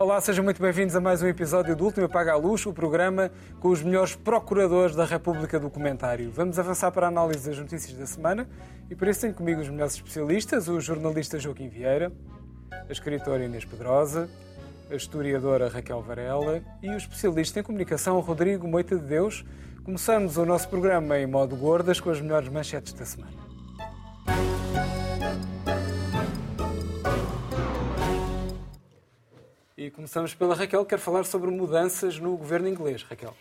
Olá, sejam muito bem-vindos a mais um episódio do Último Apaga a Luz, o programa com os melhores procuradores da República do Comentário. Vamos avançar para a análise das notícias da semana e por isso tenho comigo os melhores especialistas, o jornalista Joaquim Vieira, a escritora Inês Pedrosa, a historiadora Raquel Varela e o especialista em comunicação Rodrigo Moita de Deus. Começamos o nosso programa em modo gordas com as melhores manchetes da semana. E começamos pela Raquel, que quer falar sobre mudanças no governo inglês. Raquel.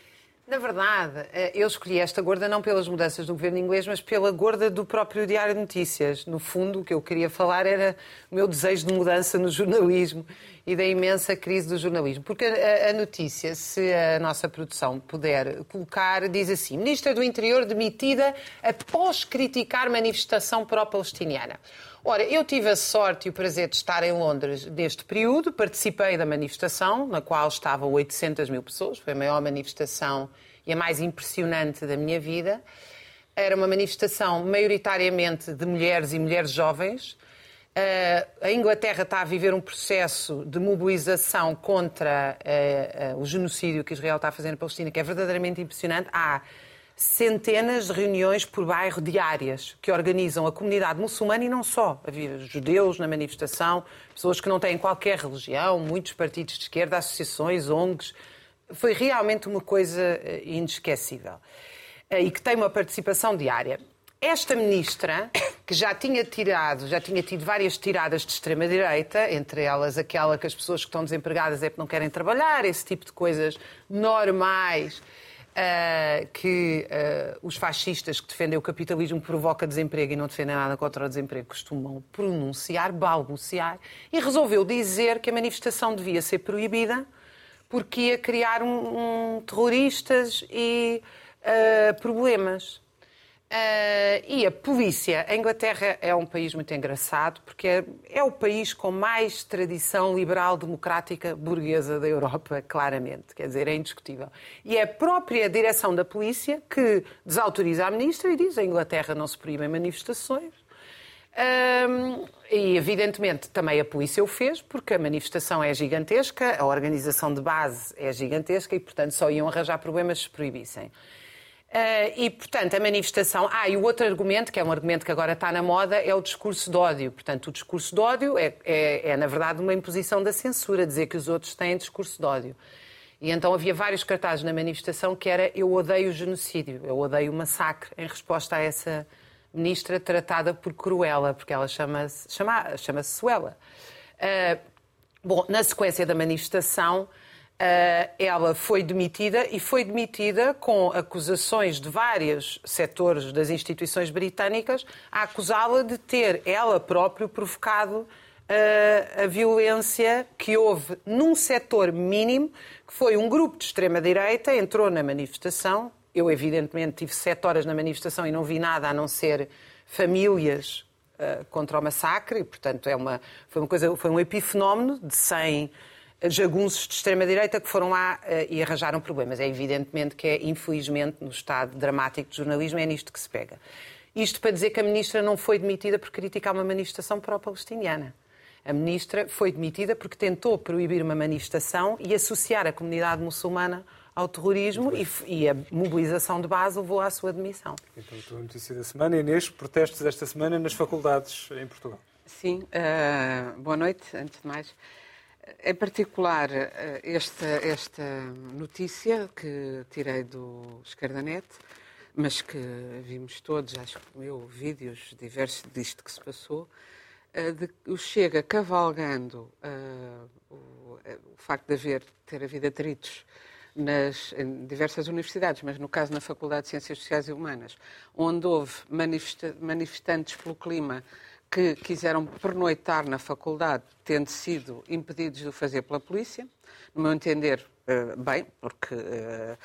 Na verdade, eh, eu escolhi esta gorda não pelas mudanças do governo inglês, mas pela gorda do próprio Diário de Notícias. No fundo, o que eu queria falar era o meu desejo de mudança no jornalismo e da imensa crise do jornalismo. Porque a, notícia, se a nossa produção puder colocar, diz assim: Ministra do Interior demitida após criticar manifestação pró-palestiniana. Ora, eu tive a sorte e o prazer de estar em Londres neste período, participei da manifestação, na qual estavam 800 mil pessoas, foi a maior manifestação e a mais impressionante da minha vida. Era uma manifestação maioritariamente de mulheres e mulheres jovens. Uh, a Inglaterra está a viver um processo de mobilização contra uh, uh, o genocídio que Israel está a fazer na Palestina, que é verdadeiramente impressionante. Há centenas de reuniões por bairro diárias que organizam a comunidade muçulmana e não só. Havia judeus na manifestação, pessoas que não têm qualquer religião, muitos partidos de esquerda, associações, ONGs. Foi realmente uma coisa eh, inesquecível eh, e que tem uma participação diária. Esta ministra, que já tinha tirado, já tinha tido várias tiradas de extrema-direita, entre elas aquela que as pessoas que estão desempregadas é porque não querem trabalhar, esse tipo de coisas normais uh, que uh, os fascistas que defendem o capitalismo provoca desemprego e não defendem nada contra o desemprego costumam pronunciar, balbuciar, e resolveu dizer que a manifestação devia ser proibida porque ia criar um, um terroristas e uh, problemas. Uh, e a polícia, a Inglaterra é um país muito engraçado porque é, é, o país com mais tradição liberal democrática burguesa da Europa, claramente, quer dizer, é indiscutível. E é a própria direção da polícia que desautoriza a ministra e diz a Inglaterra não se proíbem manifestações. Um, e evidentemente também a polícia o fez, porque a manifestação é gigantesca, a organização de base é gigantesca e, portanto, só iam arranjar problemas se proibissem. Uh, e, portanto, a manifestação. Ah, e o outro argumento, que é um argumento que agora está na moda, é o discurso de ódio. Portanto, o discurso de ódio é, é, é, na verdade, uma imposição da censura, dizer que os outros têm discurso de ódio. E então havia vários cartazes na manifestação que era eu odeio o genocídio, eu odeio o massacre, em resposta a essa ministra tratada por Cruella, porque ela chama-se chama, chama Suela. Uh, bom, na sequência da manifestação, ela foi demitida e foi demitida com acusações de vários setores das instituições britânicas a acusá-la de ter ela própria provocado uh, a violência que houve num setor mínimo, que foi um grupo de extrema-direita, entrou na manifestação. Eu, evidentemente, tive sete horas na manifestação e não vi nada a não ser famílias uh, contra o massacre, e, portanto, é uma, foi, uma coisa, foi um epifenómeno de 100 jagunços de extrema-direita que foram lá uh, e arranjaram problemas. É evidentemente que é, infelizmente, no estado dramático de jornalismo, é nisto que se pega. Isto para dizer que a ministra não foi demitida por criticar uma manifestação pró-palestiniana. A ministra foi demitida porque tentou proibir uma manifestação e associar a comunidade muçulmana ao terrorismo e, e, a mobilização de base levou à sua demissão. Então, a tua notícia da semana, Inês, protestos esta semana nas faculdades em Portugal. Sim, uh, boa noite, antes de mais. Em particular, eh, esta, esta notícia que tirei do Esquerdanet, mas que vimos todos, acho que eu, vídeos diversos disto que se passou, eh, de, o Chega cavalgando uh, o, o, facto de haver, ter havido atritos nas, em diversas universidades, mas no caso na Faculdade de Ciências Sociais e Humanas, onde houve manifesta, manifestantes pelo clima que quiseram pernoitar na faculdade, tendo sido impedidos de o fazer pela polícia. No meu entender, eh, bem, porque eh,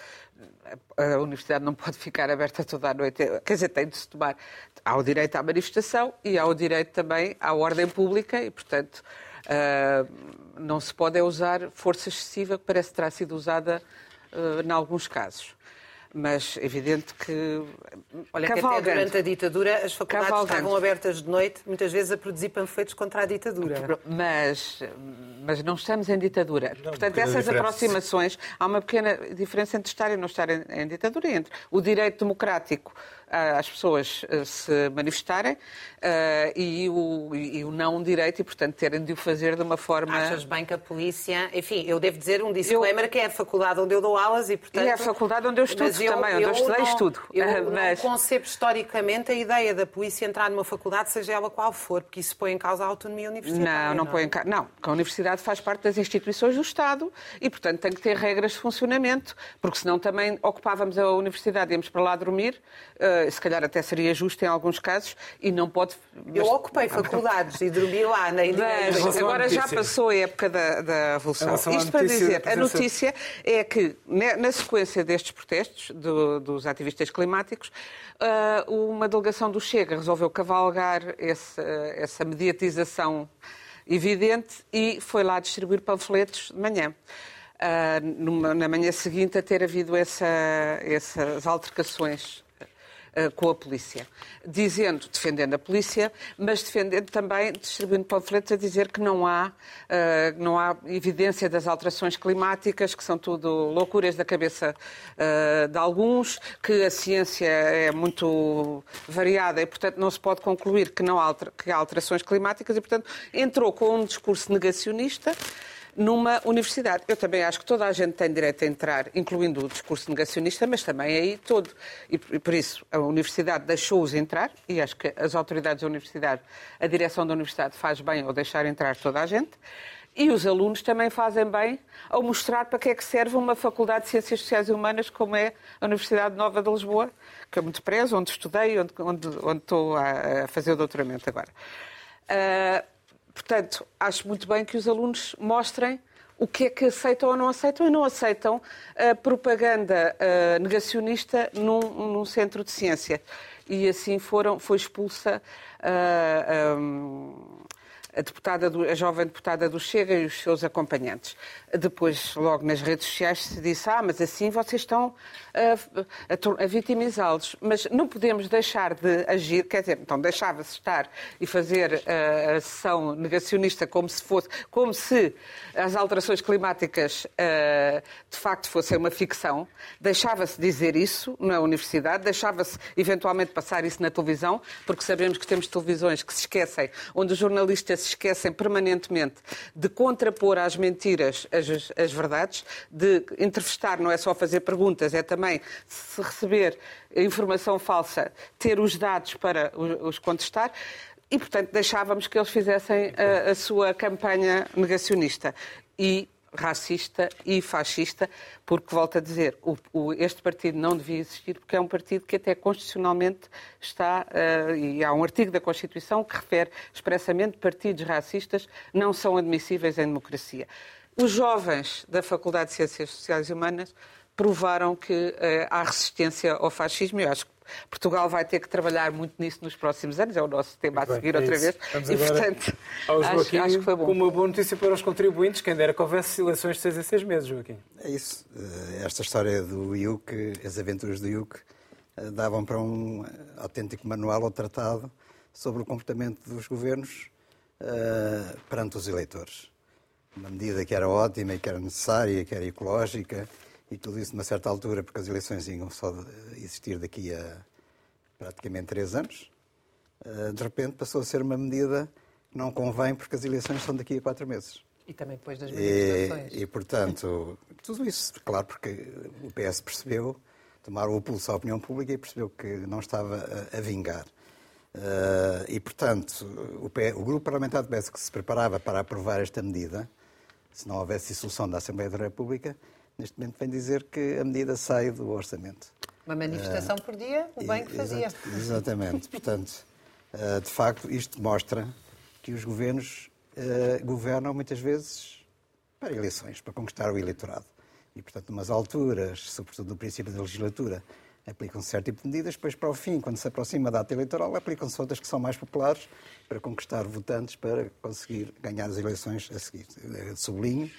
a universidade não pode ficar aberta toda a noite. Quer dizer, tem de se tomar. Há o direito à manifestação e há o direito também à ordem pública e, portanto, eh, não se pode é usar força excessiva, que parece que terá sido usada em alguns casos. Mas é evidente que. Olha, que até durante a ditadura as faculdades cavalgando. estavam abertas de noite, muitas vezes a produzir panfletos contra a ditadura. Mas, mas não estamos em ditadura. Não, Portanto, essas aproximações, há uma pequena diferença entre estar e não estar em, em ditadura, entre o direito democrático às pessoas eh, se manifestarem uh, e, o, e o não direito e, portanto, terem de o fazer de uma forma... Achas bem que a polícia... Enfim, eu devo dizer um disclaimer eu... que é a faculdade onde eu dou aulas e, portanto... E é a faculdade onde eu estudo eu, também, eu onde eu estudei não, estudo. Eu mas... não concebo historicamente a ideia da polícia entrar numa faculdade, seja ela qual for, porque isso põe em causa a autonomia universitária. Não, não, não. põe em causa... Não, a universidade faz parte das instituições do Estado e, portanto, tem que ter regras de funcionamento, porque senão também ocupávamos a universidade, íamos para lá dormir, uh, se calhar até seria justo em alguns casos, e não pode... Mas... Eu ocupei faculdades e dormi lá na Mas, agora já passou a época da, da evolução. Isto para dizer, a notícia é que, na sequência destes protestos do, dos ativistas climáticos, uh, uma delegação do Chega resolveu cavalgar esse, essa mediatização evidente e foi lá distribuir panfletos de manhã. Uh, numa, na manhã seguinte a ter havido essa, essas altercações uh, com a polícia, dizendo, defendendo a polícia, mas defendendo também, distribuindo panfletos a dizer que não há, uh, não há evidência das alterações climáticas, que são tudo loucuras da cabeça de alguns, que a ciência é muito variada e, portanto, não se pode concluir que, não há, que há alterações climáticas e, portanto, entrou com um discurso negacionista numa universidade. Eu também acho que toda a gente tem direito a entrar, incluindo o discurso negacionista, mas também aí todo. E por isso a universidade deixou-os entrar, e acho que as autoridades da universidade, a direção da universidade faz bem ao deixar entrar toda a gente. E os alunos também fazem bem ao mostrar para que é que serve uma Faculdade de Ciências Sociais e Humanas como é a Universidade Nova de Lisboa, que eu muito prezo, onde estudei, onde, onde, onde estou a, fazer o doutoramento agora. Uh, Portanto, acho muito bem que os alunos mostrem o que é que aceitam ou não aceitam e não aceitam a propaganda uh, negacionista num, num, centro de ciência. E assim foram, foi expulsa eh, a, deputada do, a jovem deputada do Chega e os seus acompanhantes. Depois, logo nas redes sociais, se disse: Ah, mas assim vocês estão a, a, a vitimizá-los. Mas não podemos deixar de agir, quer dizer, então deixava-se estar e fazer a, a sessão negacionista como se fosse, como se as alterações climáticas de facto fossem uma ficção. Deixava-se dizer isso na universidade, deixava-se eventualmente passar isso na televisão, porque sabemos que temos televisões que se esquecem, onde os jornalistas se esquecem permanentemente de contrapor às mentiras as, as verdades, de entrevistar não é só fazer perguntas, é também se receber informação falsa, ter os dados para os contestar e, portanto, deixávamos que eles fizessem a, a, sua campanha negacionista. E racista e fascista, porque, volto a dizer, o, o, este partido não devia existir, porque é um partido que até constitucionalmente está, uh, e há um artigo da Constituição que refere expressamente partidos racistas não são admissíveis em democracia. Os jovens da Faculdade de Ciências Sociais e Humanas provaram que uh, há resistência ao fascismo. Eu acho que Portugal vai ter que trabalhar muito nisso nos próximos anos, é o nosso tema a seguir é outra vez. Vamos e, portanto, ao Joaquim, acho, acho que foi bom. Com uma boa notícia para os contribuintes, quem dera que houvesse eleições de seis em seis meses, Joaquim. É isso. Eh, esta história do IUC, as aventuras do IUC, eh, davam para um autêntico manual ou tratado sobre o comportamento dos governos uh, perante os eleitores. Uma medida que era ótima e que era necessária, que era ecológica, e tudo isso numa certa altura, porque as eleições iam só existir daqui a praticamente três anos, eh, de repente passou a ser uma medida que não convém porque as eleições são daqui a quatro meses. E também depois das manifestações. E, e portanto, tudo isso, claro, porque o PS percebeu, tomaram o pulso à opinião pública e percebeu que não estava a, a vingar. Uh, e, portanto, o, o, grupo parlamentar do PS que se preparava para aprovar esta medida, se não houvesse dissolução da Assembleia da República, neste momento vem dizer que a medida sai do orçamento. Uma manifestação uh, por dia, o bem que fazia. exatamente. Portanto, uh, de facto, isto mostra que os governos uh, governam muitas vezes para eleições, para conquistar o eleitorado. E, portanto, umas alturas, sobretudo no princípio da legislatura, aplicam-se certo tipo de medidas, depois para o fim, quando se aproxima a data eleitoral, aplicam-se outras que são mais populares para conquistar votantes para conseguir ganhar as eleições a seguir. Sublinho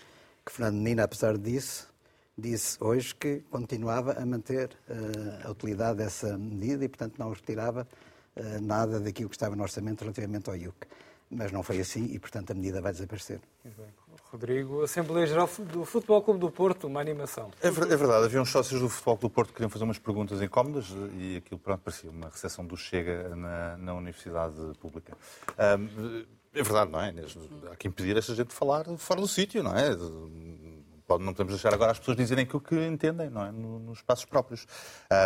que Fernando Menino, apesar disso, disse hoje que continuava a manter uh, a utilidade dessa medida e, portanto, não retirava uh, nada daquilo que estava no orçamento relativamente ao IUC. Mas não foi assim e, portanto, a medida vai desaparecer. Muito bem. Rodrigo, Assembleia Geral do Futebol Clube do Porto, uma animação. É, é verdade, havia uns sócios do Futebol Clube do Porto que queriam fazer umas perguntas incómodas e aquilo, pronto, parecia uma recepção do Chega na, na Universidade Pública. Um, é verdade, não é? Há que impedir esta gente de falar fora do sítio, não é? Não podemos deixar agora as pessoas dizerem aquilo que entendem, não é? Nos espaços próprios.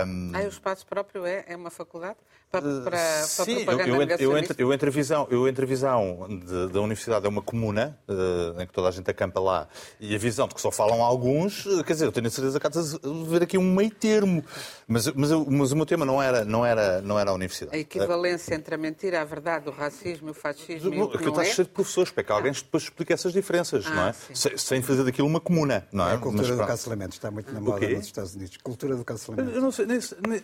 Um... Ah, o espaço próprio é, é uma faculdade? Para, uh, para, Sim, para eu, eu, eu, entre, eu, entre a visão, eu entre a visão de, da universidade é uma comuna, uh, em que toda a gente acampa lá, e a visão de que só falam alguns, uh, quer dizer, eu tenho a certeza que há de ver aqui um meio termo. Mas, mas, mas, o meu tema não era, não, era, não era a universidade. A equivalência entre a mentira, a verdade, o racismo, o fascismo e o que não está é? cheio de professores, para que alguém ah. depois explique essas diferenças, ah, não é? Sem, sem fazer daquilo uma comuna não é? A cultura do cancelamento está muito na moda nos Estados Unidos. Cultura do cancelamento. Eu não sei, nem, nem,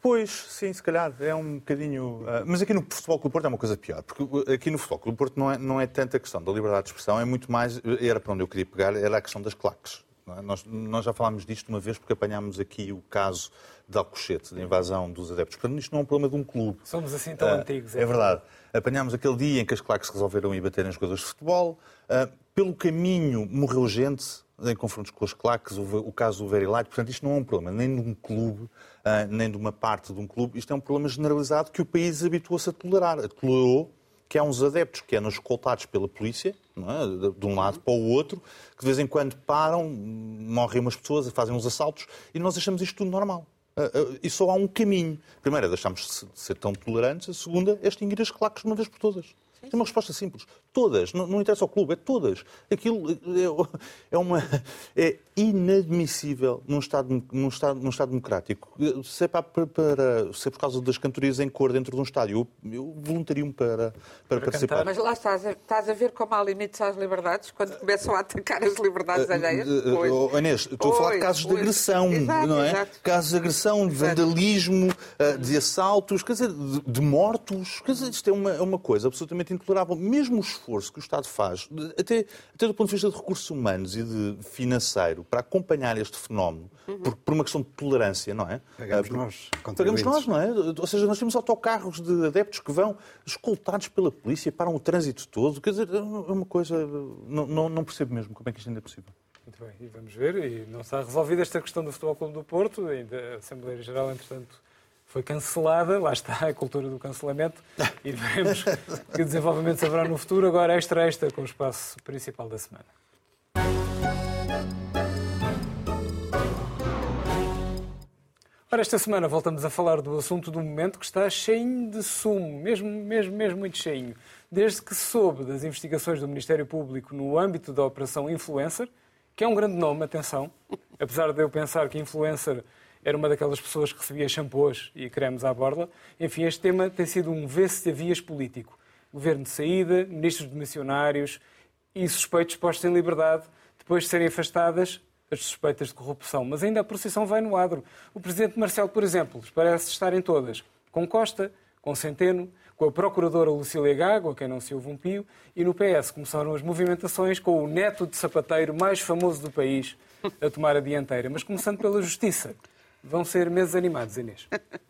Pois, sim, se calhar é um bocadinho. Uh, mas aqui no Futebol Clube Porto é uma coisa pior, porque aqui no Futebol Clube Porto não é, não é tanta questão da liberdade de expressão, é muito mais. Era para onde eu queria pegar, era a questão das claques. É? Nós, nós, já falámos disto uma vez porque apanhámos aqui o caso de Alcochete, de invasão dos adeptos. Portanto, isto não é um problema de um clube. Somos assim tão uh, antigos. É, é verdade. Apanhámos aquele dia em que as claques resolveram ir bater nos jogadores de futebol. Uh, pelo caminho morreu gente em confrontos com os claques, o, caso do Very Light. Portanto, isto não é um problema nem de um clube, uh, nem de uma parte de um clube. Isto é um problema generalizado que o país habituou-se a tolerar. Tolerou que há uns adeptos que eram escoltados pela polícia, é? de um lado para o outro, que de vez em quando param, morrem umas pessoas, fazem uns assaltos, e nós achamos isto tudo normal. Uh, uh, e só há um caminho. Primeiro, é deixarmos de ser tão tolerantes. A segunda é extinguir as claques de uma vez por todas. Tem uma resposta simples. Todas. Não, não interessa ao clube, é todas. Aquilo é, é, uma, é inadmissível num Estado, num, Estado, num Estado democrático. Se é, para, para, se é por causa das cantorias em cor dentro de um estádio, eu, eu voluntario-me para, para, para participar. Mas lá estás a, estás a ver como há limites às liberdades quando começam a atacar as liberdades alheias? Uh, uh, Inês, estou a falar de casos pois. de agressão, exato, não é? Exato. Casos de agressão, de vandalismo, de assaltos, quer dizer, de, de mortos. Quer dizer, isto é uma, é uma coisa absolutamente intolerável. Mesmo o esforço que o Estado faz, até, até do ponto de vista de recursos humanos e de financeiro, para acompanhar este fenómeno, uhum. por, por, uma questão de tolerância, não é? Pagamos nós. Pagamos nós, não é? Ou seja, nós temos autocarros de adeptos que vão escoltados pela polícia, param o trânsito todo. Quer dizer, é uma coisa. Não, não, não percebo mesmo como é que isto ainda é possível. Muito bem, e vamos ver. E não está resolvida esta questão do Futebol Clube do Porto, ainda a Assembleia Geral, entretanto foi cancelada, lá está a cultura do cancelamento, e veremos que desenvolvimentos haverá no futuro. Agora, extra extra com o espaço principal da semana. Ora, esta semana voltamos a falar do assunto do momento que está cheio de sumo, mesmo, mesmo, mesmo muito cheinho. Desde que soube das investigações do Ministério Público no âmbito da Operação Influencer, que é um grande nome, atenção, apesar de eu pensar que influencer era uma daquelas pessoas que recebia shampoos e cremes à borla. Enfim, este tema tem sido um vê-se vias político. Governo de saída, ministros de missionários e suspeitos postos em liberdade depois de serem afastadas as suspeitas de corrupção. Mas ainda a procissão vai no adro. O presidente Marcelo, por exemplo, parece estar em todas. Com Costa, com Centeno, com a procuradora Lucília Gago, a quem não se ouve um pio, e no PS começaram as movimentações com o neto de sapateiro mais famoso do país a tomar a dianteira. Mas começando pela Justiça. Vão ser meses animados, Inês.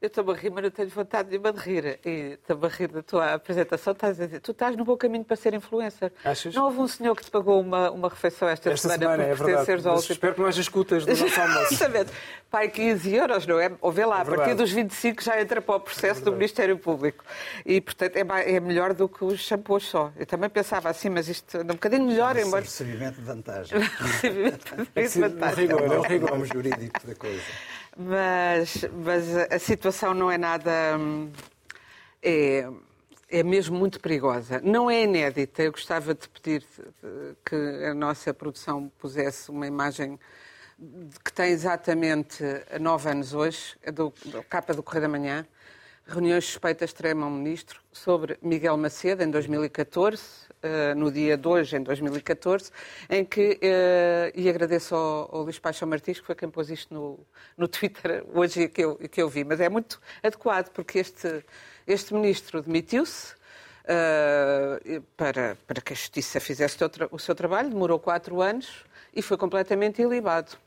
Eu estou a rir, mas não tenho vontade de de rir. E estou a rir da tua apresentação. Estás a dizer, tu estás no bom caminho para ser influencer. Achas? Não houve um senhor que te pagou uma, uma refeição esta, esta semana, semana por é pertenceres ao... Espero que não haja escutas do nosso almoço. Exatamente. Pai, 15 euros, não é? Ou vê lá, é a partir dos 25 já entra para o processo é do Ministério Público. E, portanto, é, é melhor do que os shampoos só. Eu também pensava assim, mas isto é um bocadinho melhor. É embora... recebimento de vantagem. recebimento de vantagem. É um rigor, é um rigor jurídico da coisa. Mas, mas a situação não é nada. É, é mesmo muito perigosa. Não é inédita. Eu gostava de pedir que a nossa produção pusesse uma imagem que tem exatamente nove anos hoje, é do, do capa do Correio da Manhã. Reuniões suspeitas tremam ministro sobre Miguel Macedo em 2014 uh, no dia de hoje, em 2014, em que, uh, e agradeço ao, ao Luís Paixão Martins, que foi quem pôs isto no, no Twitter hoje que eu, que eu vi, mas é muito adequado, porque este, este ministro demitiu-se, Uh, para, para que a Justiça fizesse o seu trabalho, demorou quatro anos, e foi completamente ilibado.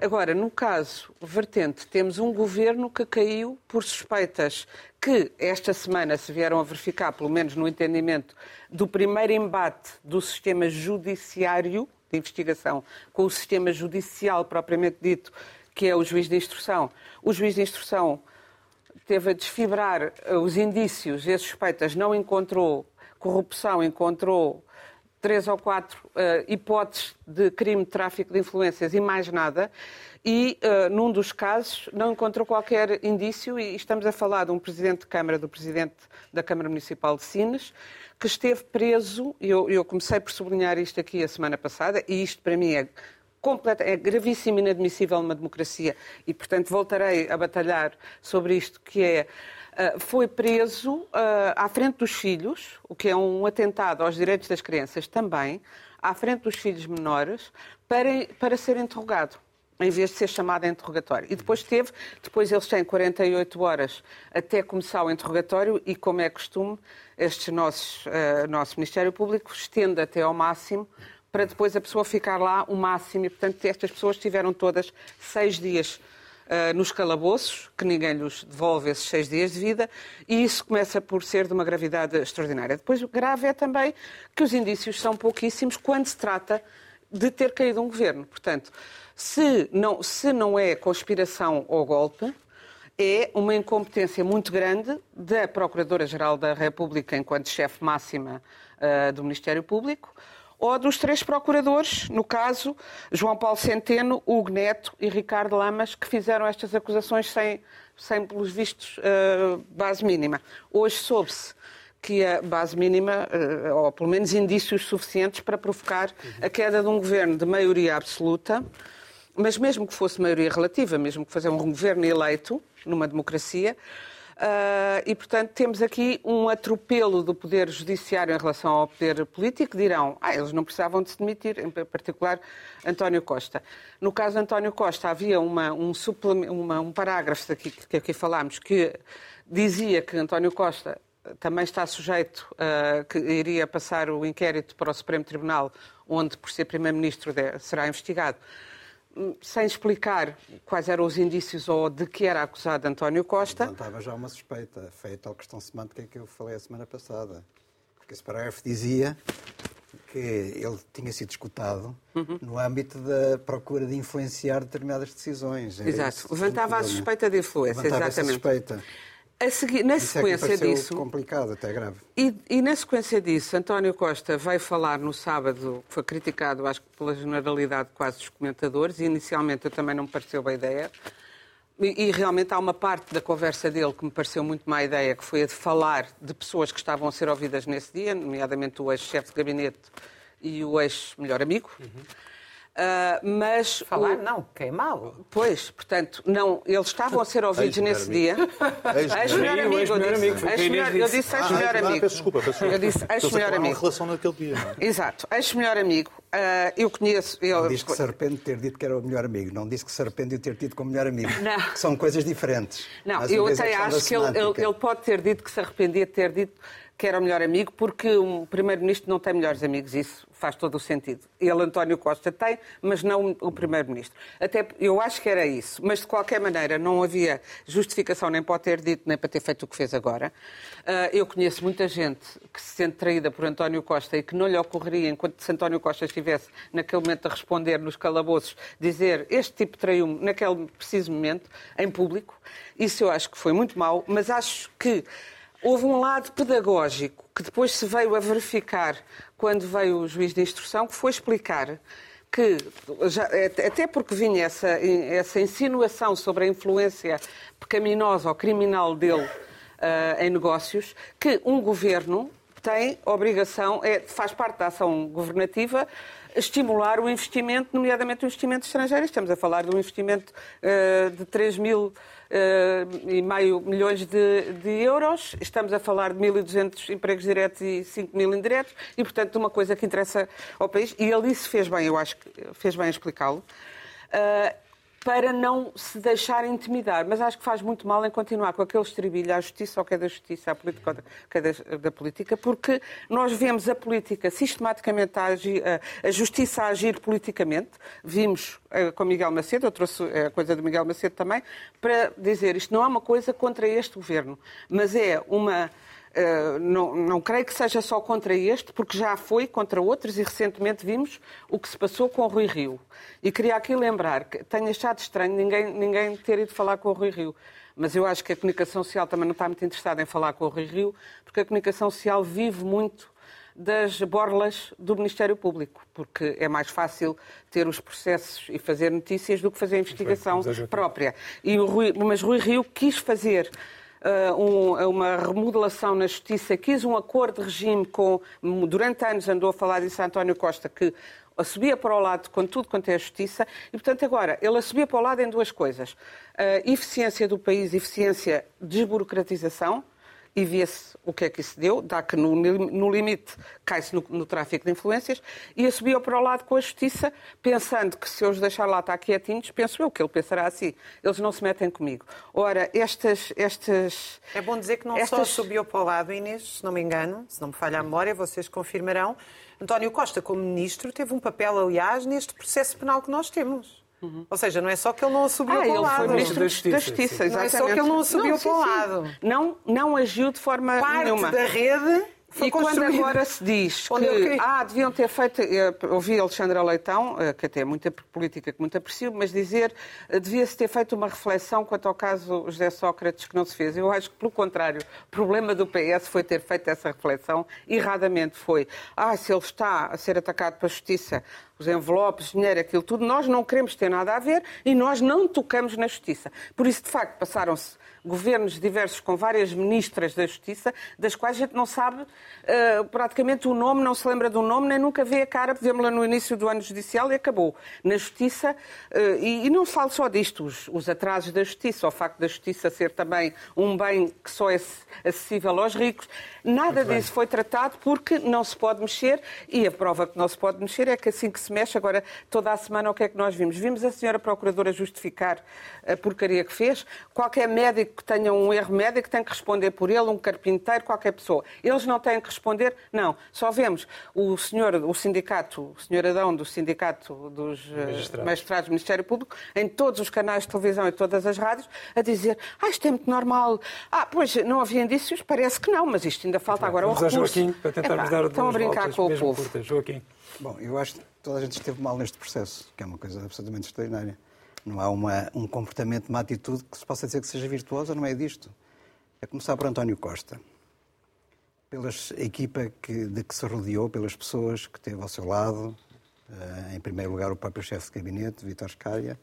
Agora, no caso vertente, temos um governo que caiu por suspeitas que esta semana se vieram a verificar, pelo menos no entendimento do primeiro embate do sistema judiciário de investigação com o sistema judicial propriamente dito, que é o juiz de instrução. O juiz de instrução teve a desfibrar eh, os indícios e as suspeitas, não encontrou corrupção, encontrou três ou quatro uh, hipóteses de crime de tráfico de influências e mais nada. E, uh, num dos casos, não encontrou qualquer indício, e estamos a falar de um presidente de Câmara, do presidente da Câmara Municipal de Sines, que esteve preso, eu, eu comecei por sublinhar isto aqui a semana passada, e isto para mim é é gravíssimo e inadmissível numa democracia, e portanto voltarei a batalhar sobre isto, que é foi preso uh, à frente dos filhos, o que é um atentado aos direitos das crianças também, à frente dos filhos menores, para, para ser interrogado em vez de ser chamado a interrogatório. E depois teve, depois eles têm 48 horas até começar o interrogatório e, como é costume, este nossos, uh, nosso Ministério Público estende até ao máximo para depois a pessoa ficar lá o máximo. E, portanto, estas pessoas tiveram todas seis dias uh, nos calabouços, que ninguém lhes devolve esses seis dias de vida, e isso começa por ser de uma gravidade extraordinária. Depois, grave é também que os indícios são pouquíssimos quando se trata de ter caído um governo. Portanto, se não, se não é conspiração ou golpe, é uma incompetência muito grande da Procuradora-Geral da República, enquanto chefe máxima uh, do Ministério Público, ou dos três procuradores, no caso João Paulo Centeno, Hugo Neto e Ricardo Lamas, que fizeram estas acusações sem, sem pelos vistos, uh, base mínima. Hoje soube-se que a base mínima, uh, ou pelo menos indícios suficientes para provocar a queda de um governo de maioria absoluta, mas mesmo que fosse maioria relativa, mesmo que fosse um governo eleito numa democracia, e, portanto, temos aqui um atropelo do Poder Judiciário em relação ao Poder Político. Dirão, ah, eles não precisavam de se demitir, em particular António Costa. No caso de António Costa, havia uma, um, uma, um parágrafo aqui, que aqui falámos que dizia que António Costa também está sujeito, uh, que iria passar o inquérito para o Supremo Tribunal, onde, por ser Primeiro-Ministro, será investigado sem explicar quais eram os indícios ou de que era acusado António Costa. Levantava já uma suspeita, foi a tal questão semântica que eu falei a semana passada. Porque esse parágrafo dizia que ele tinha sido escutado uhum. no âmbito da procura de influenciar determinadas decisões. Exato. Levantava a suspeita de influência, Levantava exatamente. Essa suspeita. Segui... na Isso sequência é disso. complicado, até grave. E, e, na sequência disso, António Costa vai falar no sábado, foi criticado, acho que pela generalidade quase dos comentadores, e inicialmente eu também não me pareceu boa ideia. E, e, realmente há uma parte da conversa dele que me pareceu muito má ideia, que foi a de falar de pessoas que estavam a ser ouvidas nesse dia, nomeadamente o ex-chefe de gabinete e o ex-melhor amigo. Uhum. Uh, mas falar o... não, queimá-lo. Pois, portanto, não, eles estavam a ser ouvidos nesse dia. Ex-melhor amigo, ex-melhor amigo. Eu disse ex-melhor ah, amigo. Peço desculpa, peço desculpa. Eu disse ex-melhor amigo. Uma relação naquele dia. É? Exato, ex-melhor amigo. Uh, eu conheço. Eu... Diz que se arrepende de ter dito que era o melhor amigo. Não disse que se arrepende de ter tido como melhor amigo. Não. Que são coisas diferentes. Não, eu até acho que ele pode ter dito que se arrependia de ter dito que era o melhor amigo, porque um primeiro-ministro não tem melhores amigos, isso faz todo o sentido. Ele, António Costa, tem, mas não o primeiro-ministro. Até eu acho que era isso, mas de qualquer maneira não havia justificação nem para ter dito, nem para ter feito o que fez agora. Uh, eu conheço muita gente que se sente traída por António Costa e que não lhe ocorreria, enquanto se António Costa estivesse naquele momento a responder nos calabouços, dizer este tipo traiu-me naquele preciso momento, em público. Isso eu acho que foi muito mau, mas acho que Houve um lado pedagógico que depois se veio a verificar quando veio o juiz de instrução, que foi explicar que, já, até porque vinha essa, essa insinuação sobre a influência pecaminosa ou criminal dele uh, em negócios, que um governo tem obrigação, é, faz parte da ação governativa, estimular o investimento, nomeadamente o investimento estrangeiro. Estamos a falar de um investimento uh, de 3 mil e meio milhões de, de, euros, estamos a falar de 1.200 empregos diretos e 5 mil indiretos, e, portanto, uma coisa que interessa ao país. E ele isso fez bem, eu acho que fez bem explicá-lo. Uh, para não se deixar intimidar. Mas acho que faz muito mal em continuar com aquele estribilho à justiça, ao que é da justiça, à política, é da, da política, porque nós vemos a política sistematicamente a, agir, a, a justiça a agir politicamente. Vimos uh, com Miguel Macedo, eu trouxe a coisa do Miguel Macedo também, para dizer isto não é uma coisa contra este governo, mas é uma Uh, não, não, creio que seja só contra este, porque já foi contra outros e recentemente vimos o que se passou com o Rui Rio. E queria aqui lembrar que tenho achado estranho ninguém, ninguém ter ido falar com o Rui Rio. Mas eu acho que a comunicação social também não está muito interessada em falar com o Rui Rio, porque a comunicação social vive muito das borlas do Ministério Público, porque é mais fácil ter os processos e fazer notícias do que fazer a investigação própria. E o Rui, mas Rui Rio quis fazer um, uma remodelação na Justiça, quis um acordo de regime com. Durante anos andou a falar disso a António Costa, que subia para o lado com tudo quanto é a justiça, e portanto agora ele subia para o lado em duas coisas: uh, eficiência do país, eficiência, desburocratização, e vê-se o que é que isso deu, dá que no, no limite cai-se no, no, tráfico de influências, e a subiu para o lado com a justiça, pensando que se eu os deixar lá estar quietinhos, penso eu que ele pensará assim, eles não se metem comigo. Ora, estas... estas é bom dizer que não estas... só subiu para o lado, Inês, se não me engano, se não me falha a memória, vocês confirmarão, António Costa, como ministro, teve um papel, aliás, neste processo penal que nós temos. Uhum. Ou seja, não é só que ele não a subiu ah, para o lado. Foi ministro da Justiça, da Justiça Não é só que ele não a subiu não, para o lado. Não, não agiu de forma Parte nenhuma. da rede foi e quando agora se diz que ah, deviam ter feito, ouvi Alexandra Leitão, eh, que até é muita política que muito aprecio, mas dizer eh, devia-se ter feito uma reflexão quanto ao caso José Sócrates que não se fez. Eu acho que, pelo contrário, o problema do PS foi ter feito essa reflexão. Erradamente foi, ah, se ele está a ser atacado pela justiça, os envelopes, dinheiro, aquilo tudo, nós não queremos ter nada a ver e nós não tocamos na justiça. Por isso, de facto, passaram-se governos diversos com várias ministras da Justiça, das quais a gente não sabe uh, praticamente o nome, não se lembra do nome, nem nunca vê a cara, vemos-la no início do ano judicial e acabou. Na Justiça, uh, e, e, não se fala só disto, os, os, atrasos da Justiça, o facto da Justiça ser também um bem que só é acessível aos ricos, nada disso foi tratado porque não se pode mexer e a prova que não se pode mexer é que assim que se mexe, agora toda a semana o que é que nós vimos? Vimos a senhora Procuradora justificar a porcaria que fez, qualquer médico que tenha um erro médico tem que responder por ele, um carpinteiro, qualquer pessoa. Eles não têm que responder? Não. Só vemos o senhor, o sindicato, o senhor Adão do Sindicato dos eh, Magistrados. Magistrados do Ministério Público, em todos os canais de televisão e todas as rádios, a dizer ah, isto é muito normal. Ah, pois, não havia indícios? Parece que não, mas isto ainda falta agora Vamos o recurso. Joaquim, para tentarmos Epá, dar Estão a brincar com o povo. Curtas. Joaquim. Bom, eu acho que toda a gente esteve mal neste processo, que é uma coisa absolutamente extraordinária. Não há uma, um comportamento, uma atitude que se possa dizer que seja virtuosa no meio disto. A começar por António Costa, pela equipa que, de que se rodeou, pelas pessoas que teve ao seu lado, uh, em primeiro lugar o próprio chefe de gabinete, Vítor Scária,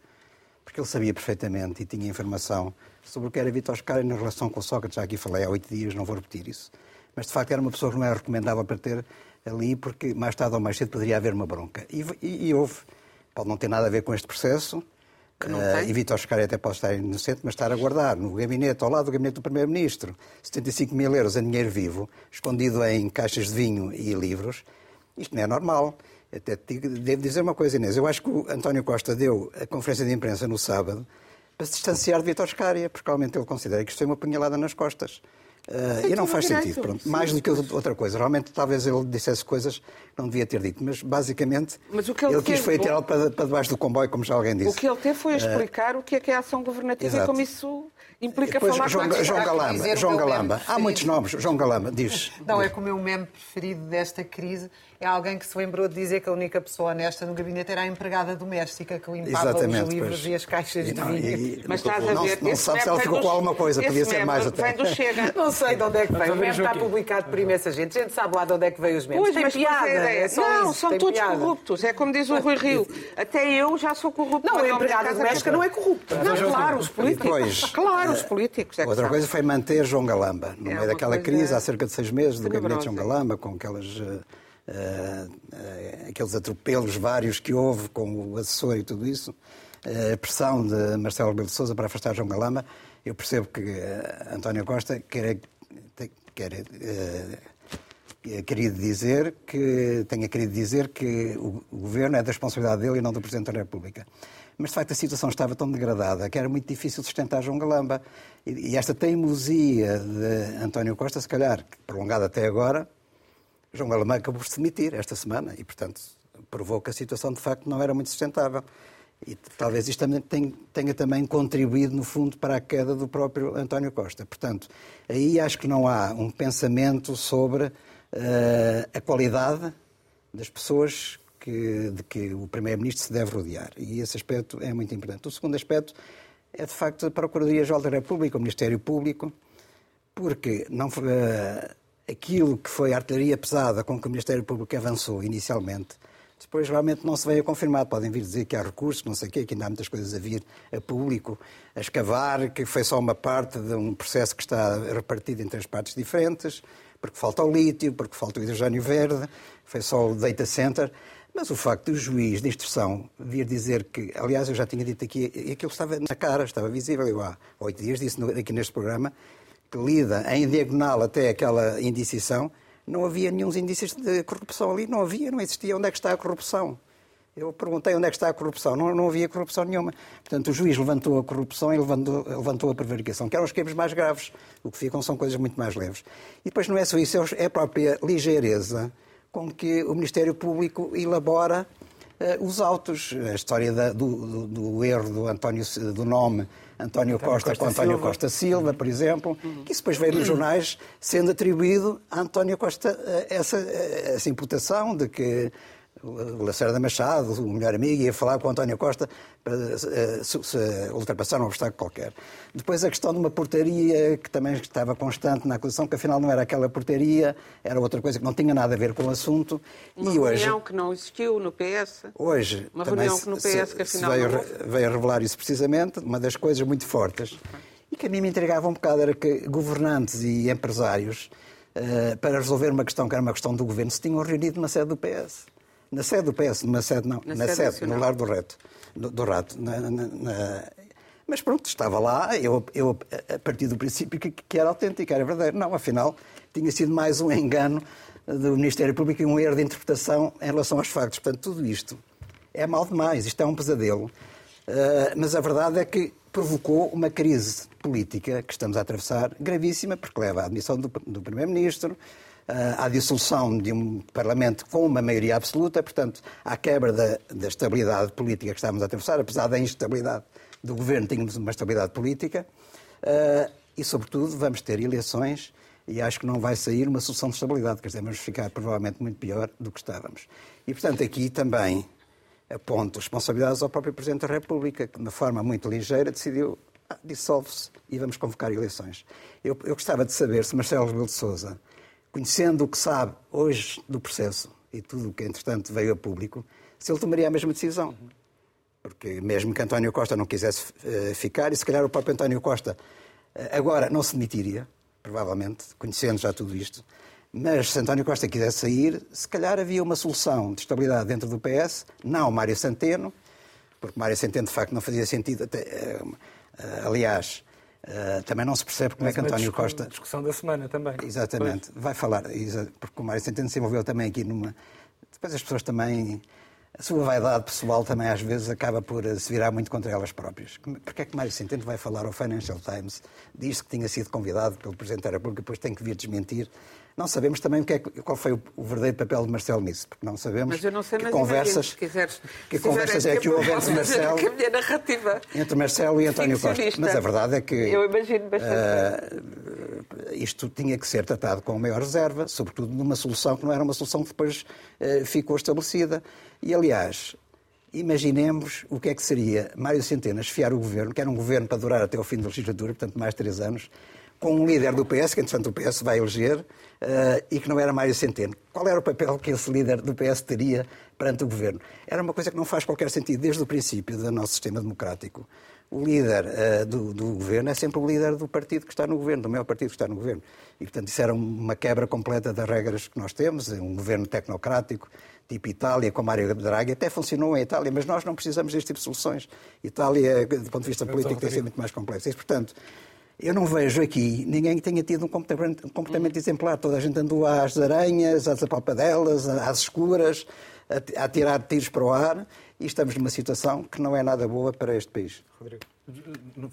porque ele sabia perfeitamente e tinha informação sobre o que era Vítor Scária na relação com o Sócrates. Já aqui falei há oito dias, não vou repetir isso. Mas, de facto, era uma pessoa que não era recomendável para ter ali, porque mais tarde ou mais cedo poderia haver uma bronca. E, e, e houve. Pode não ter nada a ver com este processo, Uh, e Vítor Scari até pode estar inocente, mas estar a guardar no gabinete, ao lado do gabinete do Primeiro-Ministro, 75 mil euros em dinheiro vivo, escondido em caixas de vinho e livros, isto não é normal. Até devo dizer uma coisa, Inês. Eu acho que o António Costa deu a conferência de imprensa no sábado para se distanciar de Vítor Scária, porque provavelmente ele considera que isto foi uma punhalada nas costas. Uh, e não faz sentido, pronto. Mais do que outra coisa. Realmente, talvez ele dissesse coisas que não devia ter dito, mas basicamente mas ele, ele quis foi tirá-lo para, para debaixo do comboio, como já alguém disse. O que ele teve foi a explicar uh, o que é que é a ação governativa Exato. e como isso implica Depois, falar João, com João Galamba, João Galamba. Há muitos nomes. João Galamba, diz. Não, é que o meu meme preferido desta crise é alguém que se lembrou de dizer que a única pessoa honesta no gabinete era a empregada doméstica que limpava Exatamente, os livros pois. e as caixas de vinho. Mas estás a ver, não, não sabe se ela ficou com alguma coisa, podia ser mais até. Vem do Chega. Não sei de onde é que veio. O meme está publicado por imensa gente. A gente sabe lá de onde é que veio os memes. Pois, tem mas piada. É não, isso, são todos piada. corruptos. É como diz o Rui Rio. Até eu já sou corrupto. Não, a empregada doméstica não é corrupta. Não, claro, os políticos. Claro, os políticos. Outra coisa foi manter João Galamba. No é meio daquela crise, há cerca de seis meses, do gabinete de João Galamba, com aquelas eh, aqueles atropelos vários que houve com o assessor e tudo isso, a pressão de Marcelo Rebelo de Sousa para afastar João Galama, eu percebo que António Costa quer, quer dizer que tenha querido dizer que o, governo é da responsabilidade dele e não do Presidente da República. Mas, de facto, a situação estava tão degradada que era muito difícil sustentar João Galamba. E esta teimosia de António Costa, se calhar, prolongada até agora, João Galamba acabou por se demitir esta semana e, portanto, provou que a situação, de facto, não era muito sustentável. E talvez isto também tenha, tenha, também contribuído, no fundo, para a queda do próprio António Costa. Portanto, aí acho que não há um pensamento sobre uh, a qualidade das pessoas que, de que o Primeiro-Ministro se deve rodear. E esse aspecto é muito importante. O segundo aspecto é, de facto, a Procuradoria-Geral da República, o Ministério Público, porque não uh, aquilo que foi a artilharia pesada com que o Ministério Público avançou inicialmente, depois realmente não se veio a confirmar. Podem vir dizer que há recursos, não sei o quê, que ainda há muitas coisas a vir a público, a escavar, que foi só uma parte de um processo que está repartido em três partes diferentes, porque falta o lítio, porque falta o hidrogênio verde, foi só o data center. Mas o facto do juiz de instrução vir dizer que, aliás, eu já tinha dito aqui, aquilo estava na cara, estava visível, eu há oito dias disse aqui neste programa, que lida em diagonal até aquela indiciação, não havia nenhum indícios de corrupção ali, não havia, não existia. Onde é que está a corrupção? Eu perguntei onde é que está a corrupção. Não, não havia corrupção nenhuma. Portanto, o juiz levantou a corrupção e levantou, levantou a prevaricação, que eram os crimes mais graves. O que ficam são coisas muito mais leves. E depois não é só isso, é a própria ligeireza com que o Ministério Público elabora os autos. A história da, do, do, do, erro do, António, do nome António, António Costa, Costa com António Silva. Costa Silva, por exemplo, uhum. que isso depois veio nos jornais sendo atribuído a António Costa eh, essa, eh, essa imputação de que Lacerda Machado, o melhor amigo, ia falar com o António Costa para eh, se, se ultrapassar um obstáculo qualquer. Depois a questão de uma portaria que também estava constante na acusação, que afinal não era aquela portaria, era outra coisa que não tinha nada a ver com o assunto. Uma e reunião hoje, que não existiu no PS. Hoje, uma reunião que no PS que afinal veio, não veio revelar isso precisamente, uma das coisas muito fortes. E que a mim me intrigava um bocado era que governantes e empresários, uh, para resolver uma questão que era uma questão do governo, se tinham reunido na sede do PS na sede do PS, numa sede não, na, na sede, sede no Lar do Reto, do, do Rato. Na, na, mas pronto, estava lá, eu, eu a partir do princípio que, que era autêntico, era verdadeiro. Não, afinal, tinha sido mais um engano do Ministério Público e um erro de interpretação em relação aos factos. Portanto, tudo isto é mal demais, isto é um pesadelo. Uh, mas a verdade é que provocou uma crise política que estamos a atravessar gravíssima, porque leva à admissão do, do Primeiro-Ministro, à dissolução de um Parlamento com uma maioria absoluta, portanto, à quebra da, da estabilidade política que estávamos a atravessar, apesar da instabilidade do governo, tínhamos uma estabilidade política, uh, e, sobretudo, vamos ter eleições e acho que não vai sair uma solução de estabilidade, quer dizer, vamos ficar provavelmente muito pior do que estávamos. E, portanto, aqui também aponto responsabilidades ao próprio Presidente da República, que, de uma forma muito ligeira, decidiu ah, dissolve-se e vamos convocar eleições. Eu, eu, gostava de saber se Marcelo Rebelo de Sousa conhecendo o que sabe hoje do processo e tudo o que, entretanto, veio a público, se ele tomaria a mesma decisão. Porque mesmo que António Costa não quisesse uh, ficar, e se calhar o próprio António Costa uh, agora não se demitiria, provavelmente, conhecendo já tudo isto, mas se António Costa quisesse sair, se calhar havia uma solução de estabilidade dentro do PS, não Mário Centeno, porque Mário Centeno de facto não fazia sentido, até, uh, aliás, Uh, também não se percebe como Mas é que António Costa. discussão da semana também. Exatamente, pois. vai falar, porque o Mário Centeno se envolveu também aqui numa. Depois as pessoas também. A sua vaidade pessoal também às vezes acaba por se virar muito contra elas próprias. Porque é que Mário Centeno vai falar ao Financial Times, diz que tinha sido convidado pelo Presidente da República, depois tem que vir desmentir não sabemos também o que é, qual foi o verdadeiro papel de Marcelo nisso, porque não sabemos não sei, que conversas, imagino, quiseres, que conversas é que houve entre Marcelo, entre Marcelo e António Costa. Mas a verdade é que. Uh, isto tinha que ser tratado com maior reserva, sobretudo numa solução que não era uma solução que depois uh, ficou estabelecida. E, aliás, imaginemos o que é que seria Mário Centeno esfiar o governo, que era um governo para durar até ao fim da legislatura, portanto mais de três anos, com um líder do PS, que entretanto o PS vai eleger, uh, e que não era Mário Centeno. Qual era o papel que esse líder do PS teria perante o governo? Era uma coisa que não faz qualquer sentido desde o princípio do nosso sistema democrático. O líder uh, do, do, governo é sempre o líder do partido que está no governo, do maior partido que está no governo. E, portanto, isso era uma quebra completa das regras que nós temos, um governo tecnocrático, tipo Itália, com Mário Draghi, até funcionou em Itália, mas nós não precisamos deste tipo de soluções. Itália, do ponto de vista político, tem sido muito mais complexo. E, portanto, Eu não vejo aqui ninguém que tenha tido um comportamento, um comportamento exemplar. Toda a gente andou às aranhas, às apalpadelas, às escuras, a, a tirar tiros para o ar e estamos numa situação que não é nada boa para este país. Rodrigo.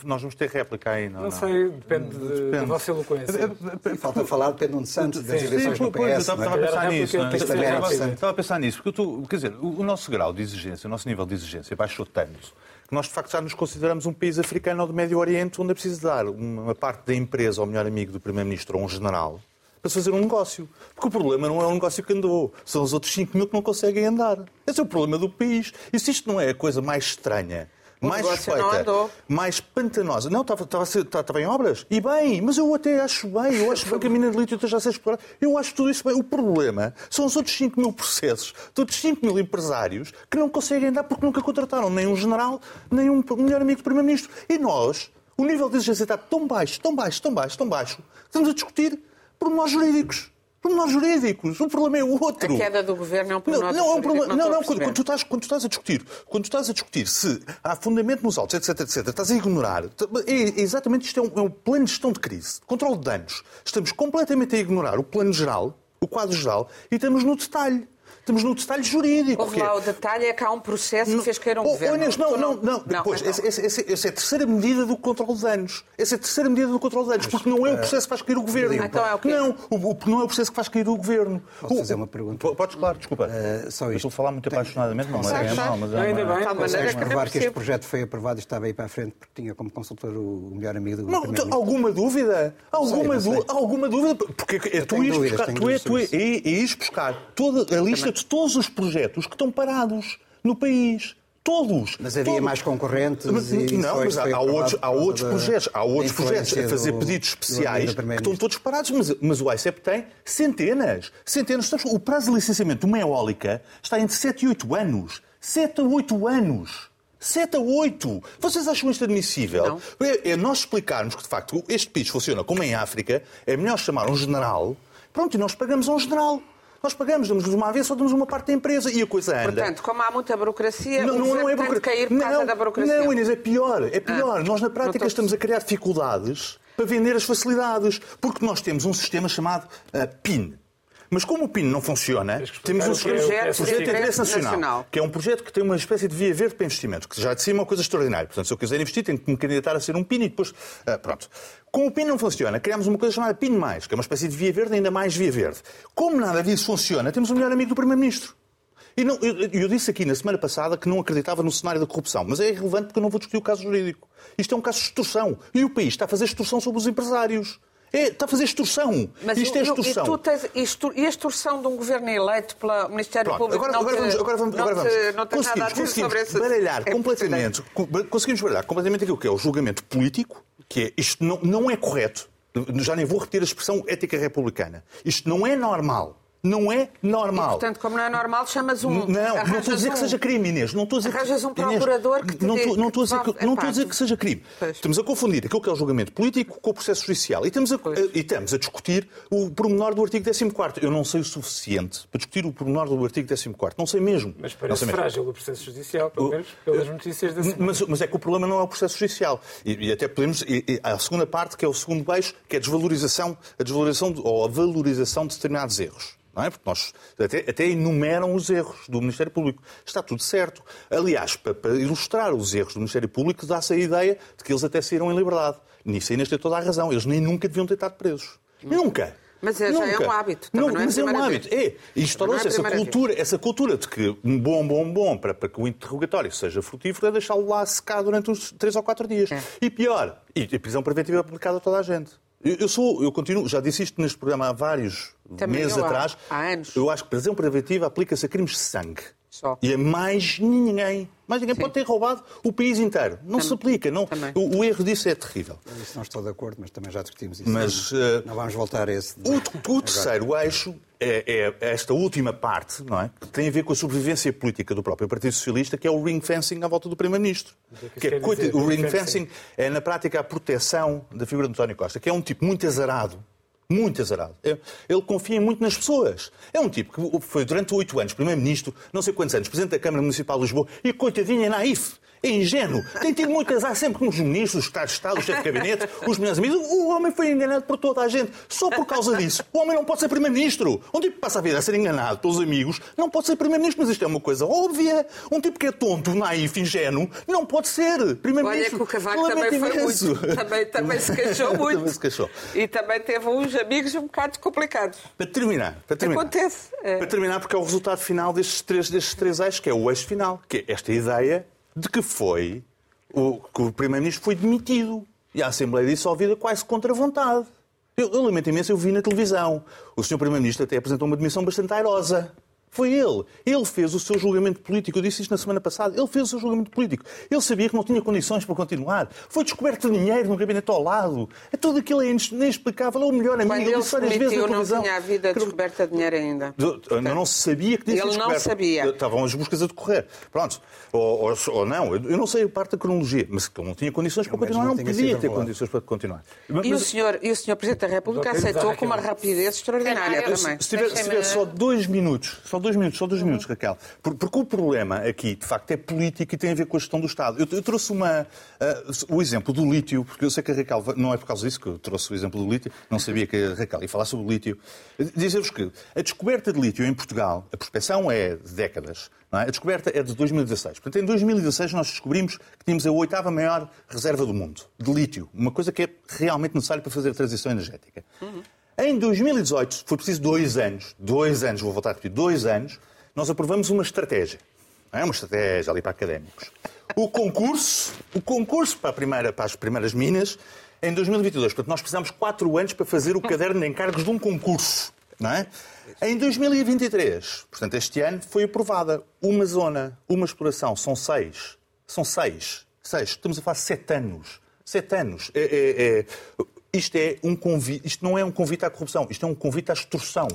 Nós vamos ter réplica aí, não? Não, não. sei, depende, depende. da vossa eloquência. Falta falar de Pedro Santos, das eleições do PS. Eu estava, a pensar nisso. Estava a pensar nisso, porque tu, quer dizer, o nosso grau de exigência, o nosso nível de exigência baixou tanto nós, de facto, já nos consideramos um país africano ou do Médio Oriente onde é preciso dar uma parte da empresa ao melhor amigo do Primeiro-Ministro ou um general para fazer um negócio. Porque o problema não é o negócio que andou, são os outros 5 mil que não conseguem andar. Esse é o problema do país. E se isto não é a coisa mais estranha mais suspeita, mais pantanosa. Não, estava, estava, estava em obras. E bem, mas eu até acho bem, eu acho que a mina de lítio esteja a ser explorada. Eu acho tudo isso bem. O problema são os outros 5 mil processos, todos 5 mil empresários que não conseguem andar porque nunca contrataram nem um general, nem um melhor amigo do Primeiro-Ministro. E nós, o nível de exigência está tão baixo, tão baixo, tão baixo, tão baixo, estamos a discutir por nós jurídicos pormenores jurídicos. O problema é o outro. A queda do governo é um pormenor não, não, é um problema, não, não, quando, quando, tu estás, quando tu estás a discutir, quando tu estás a discutir se há fundamento nos autos, etc, etc, estás a ignorar. É, exatamente isto é um, é um plano de gestão de crise, controle de danos. Estamos completamente a ignorar o plano geral, o quadro geral, e estamos no detalhe. Estamos no detalhe jurídico. Houve lá é- o detalhe é que há um processo que fez cair um oh, governo. Inês, não, não, não, não. Depois, então. essa, essa, essa, é a terceira medida do controle de danos. Essa é a terceira medida do controle de danos, porque não é o processo que faz cair o governo. Então é o quê? Não, o, não é o processo que faz cair o governo. Posso fazer uma pergunta? Podes, claro, desculpa. Uh, só isto. estou a falar muito apaixonadamente, não, mas é mal. Mas é ainda bem. Que provar que este projeto foi aprovado e estava aí para a frente porque tinha como consultor o melhor amigo do Não, alguma dúvida? Alguma, alguma dúvida? Porque tu ires buscar, tu és buscar toda a lista de todos os projetos projetos que estão parados no país. Todos. Mas havia todos. mais concorrentes mas, e Não, mas há, há outros, há outros projetos, há outros projetos a fazer pedidos especiais que estão todos parados, mas, mas o ICEP tem centenas. Centenas. O prazo de licenciamento de uma eólica está entre 7 e 8 anos. 7 a 8 anos. 7 a 8. Vocês acham isto admissível? É, é nós explicarmos que, de facto, este país funciona como em África, é melhor chamar um general, pronto, e nós pagamos a um general. Nós pagamos, damos-nos uma vez, só damos uma parte da empresa e a coisa anda. Portanto, como há muita burocracia, não, não, não é burocracia. cair por não, causa da burocracia. Não, Inês, é pior. É pior. Ah, nós, na prática, estamos a criar dificuldades para vender as facilidades. Porque nós temos um sistema chamado uh, PIN. Mas como o PIN não funciona, temos um projeto, é, é, projeto de interesse nacional, nacional, que é um projeto que tem uma espécie de via verde para investimento, que já de cima é uma coisa extraordinária. Portanto, se eu quiser investir, tenho que me candidatar a ser um PIN e depois. Uh, pronto. Como o PIN não funciona, criamos uma coisa chamada PIN, que é uma espécie de via verde, ainda mais via verde. Como nada disso funciona, temos o melhor amigo do Primeiro-Ministro. E não, eu, eu, disse aqui na semana passada que não acreditava no cenário da corrupção, mas é irrelevante porque eu não vou discutir o caso jurídico. Isto é um caso de extorsão. E o país está a fazer extorsão sobre os empresários. É, está a fazer extorsão. Mas Isto é extorsão. E, tu tens extor, e a extorsão de um governo eleito pelo Ministério Pronto, Público agora, agora, vamos, agora vamos, agora vamos. Não, tens nada a dizer sobre esse... baralhar é completamente, conseguimos baralhar completamente aquilo que é o julgamento político, que é isto não, não é correto. Já nem vou repetir a expressão ética republicana. Isto não é normal. Não é normal. E, portanto, como não é normal, chamas um. Não, não estou a dizer um... que seja crime, Inês. Não estou a dizer Arranjas que... um procurador Inês, que te não, estou, não estou a dizer que, não estou a dizer que seja crime. Pois. Estamos a confundir aquilo que é o julgamento político com o processo judicial. E estamos a, e estamos a discutir o pormenor do artigo 14. Eu não sei o suficiente para discutir o pormenor do artigo 14. Não sei mesmo. Mas parece frágil o processo judicial, pelo menos pelas notícias da semana. Mas, mas é que o problema não é o processo judicial. E, e até podemos. E, e a segunda parte, que é o segundo eixo, que é a desvalorização, a desvalorização ou a valorização de determinados erros. Não é? Porque nós até, até, enumeram os erros do Ministério Público. Está tudo certo. Aliás, para, para ilustrar os erros do Ministério Público, dá-se a ideia de que eles até saíram em liberdade. Nisso ainda tem toda a razão. Eles nem nunca deviam ter estado presos. Nunca. Mas é, já é um hábito. Não, não é mas é um hábito. Vez. É. E instaurou-se é essa cultura, essa cultura de que um bom, bom, bom para, para que o interrogatório seja frutífero é deixá-lo lá secar durante uns 3 ou 4 dias. É. E pior, e a prisão preventiva é aplicada a toda a gente. Eu, sou, eu continuo, já disse isto neste programa há vários Também meses atrás. Há anos. Eu acho que prisão preventiva aplica-se a crimes de sangue. Só. E a mais ninguém. Mais ninguém Sim. pode ter roubado o país inteiro. Não também. se aplica. Não. O, o, erro disso é terrível. Isso não estou de acordo, mas também já discutimos isso. Mas, uh, não vamos voltar a esse. O, o terceiro eixo é, é, esta última parte, não é? Que tem a ver com a sobrevivência política do próprio Partido Socialista, que é o ring fencing à volta do Primeiro-Ministro. Que é, o ring fencing é, na prática, a proteção da figura de António Costa, que é um tipo muito azarado muito azarado. Ele confia muito nas pessoas. É um tipo que foi durante oito anos Primeiro-Ministro, não sei quantos anos, Presidente da Câmara Municipal de Lisboa e, coitadinha, é naif. É ingênuo. Tem tido muito azar sempre com os ministros, os secretários de Estado, o chefe de gabinete, os melhores amigos. O homem foi enganado por toda a gente. Só por causa disso. O homem não pode ser primeiro-ministro. Um tipo que passa a vida a ser enganado pelos amigos não pode ser primeiro-ministro. Mas isto é uma coisa óbvia. Um tipo que é tonto, naif, ingênuo, não pode ser primeiro-ministro. Olha que o Cavaco também foi imenso. muito. Também, também se queixou muito. também se queixou. E também teve uns amigos um bocado complicados. Para terminar, para terminar. Acontece. É. Para terminar, porque é o resultado final destes três, destes três eixos, que é o eixo final, que é esta ideia de que foi o, que o Primeiro-Ministro foi demitido e a Assembleia dissolvida quase contra a vontade. Eu, eu lamento imenso, eu vi na televisão. O Sr. Primeiro-Ministro até apresentou uma demissão bastante airosa. Foi ele. Ele fez o seu julgamento político. Eu disse isto na semana passada. Ele fez o seu julgamento político. Ele sabia que não tinha condições para continuar. Foi descoberto dinheiro no gabinete ao lado. É tudo aquilo é inexplicável. É o melhor amigo. Quando ele disse se várias vezes na não tinha havido descoberta de dinheiro ainda. Eu não se sabia que tinha sido Ele não descoberto. sabia. Estavam as buscas a decorrer. Pronto. Ou, ou- ou não, eu não sei a parte da cronologia, mas que ele não tinha condições para mas continuar, não não podia ter condições para continuar. E o, Mas- senhor, e o senhor Presidente da República aceitou com uma rapidez extraordinária também. Se tiver, se tiver só dois minutos, só dois minutos, só dois minutos, Raquel. Por- Porque o problema aqui, de facto, é político e tem a ver com a gestão do Estado. Eu, eu trouxe uma, ah, o exemplo do lítio, porque eu sei que a Raquel, não é por causa disso que eu trouxe o exemplo do lítio, não sabia que a Raquel ia falar sobre o lítio. Dizer-vos que a descoberta de lítio em Portugal, a prospecção é de décadas, é? a descoberta é de 2016. Portanto, em 2016 nós descobrimos que tínhamos a oitava maior reserva do mundo, de lítio. Uma coisa que é realmente necessária para fazer a transição energética. Em 2018, foi preciso dois anos, dois anos, vou voltar a repetir, dois anos, nós aprovamos uma estratégia. É uma estratégia ali para académicos. O concurso, o concurso para, primeira, para as primeiras minas, em 2022. Portanto, nós precisamos quatro anos para fazer o caderno de encargos de um concurso. Não é? Em 2023, portanto, este ano, foi aprovada uma zona, uma exploração. São seis. São seis. Seis. Estamos a falar sete anos. Sete anos. É- é- é- Isto, é um convite, isto não é um convite à corrupção, isto é um convite à extorsão.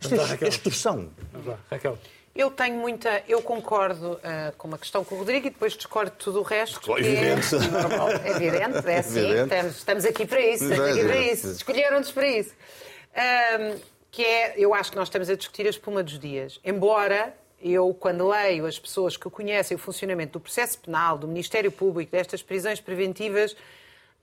Isto é, Raquel. é extorsão. Vamos lá, Raquel. Eu tenho muita. Eu concordo ah, com uma questão com o Rodrigo e depois discordo de tudo o resto. Claro, que é evidente. normal. É evidente, é assim. Evidente. Estamos, estamos aqui para isso. Estamos aqui para Evidente. isso. Escolheram-nos para isso. Ahm, que é, eu acho que nós estamos a discutir a espuma dos dias. Embora eu, quando leio as pessoas que conhecem o funcionamento do processo penal, do Ministério Público, destas prisões preventivas,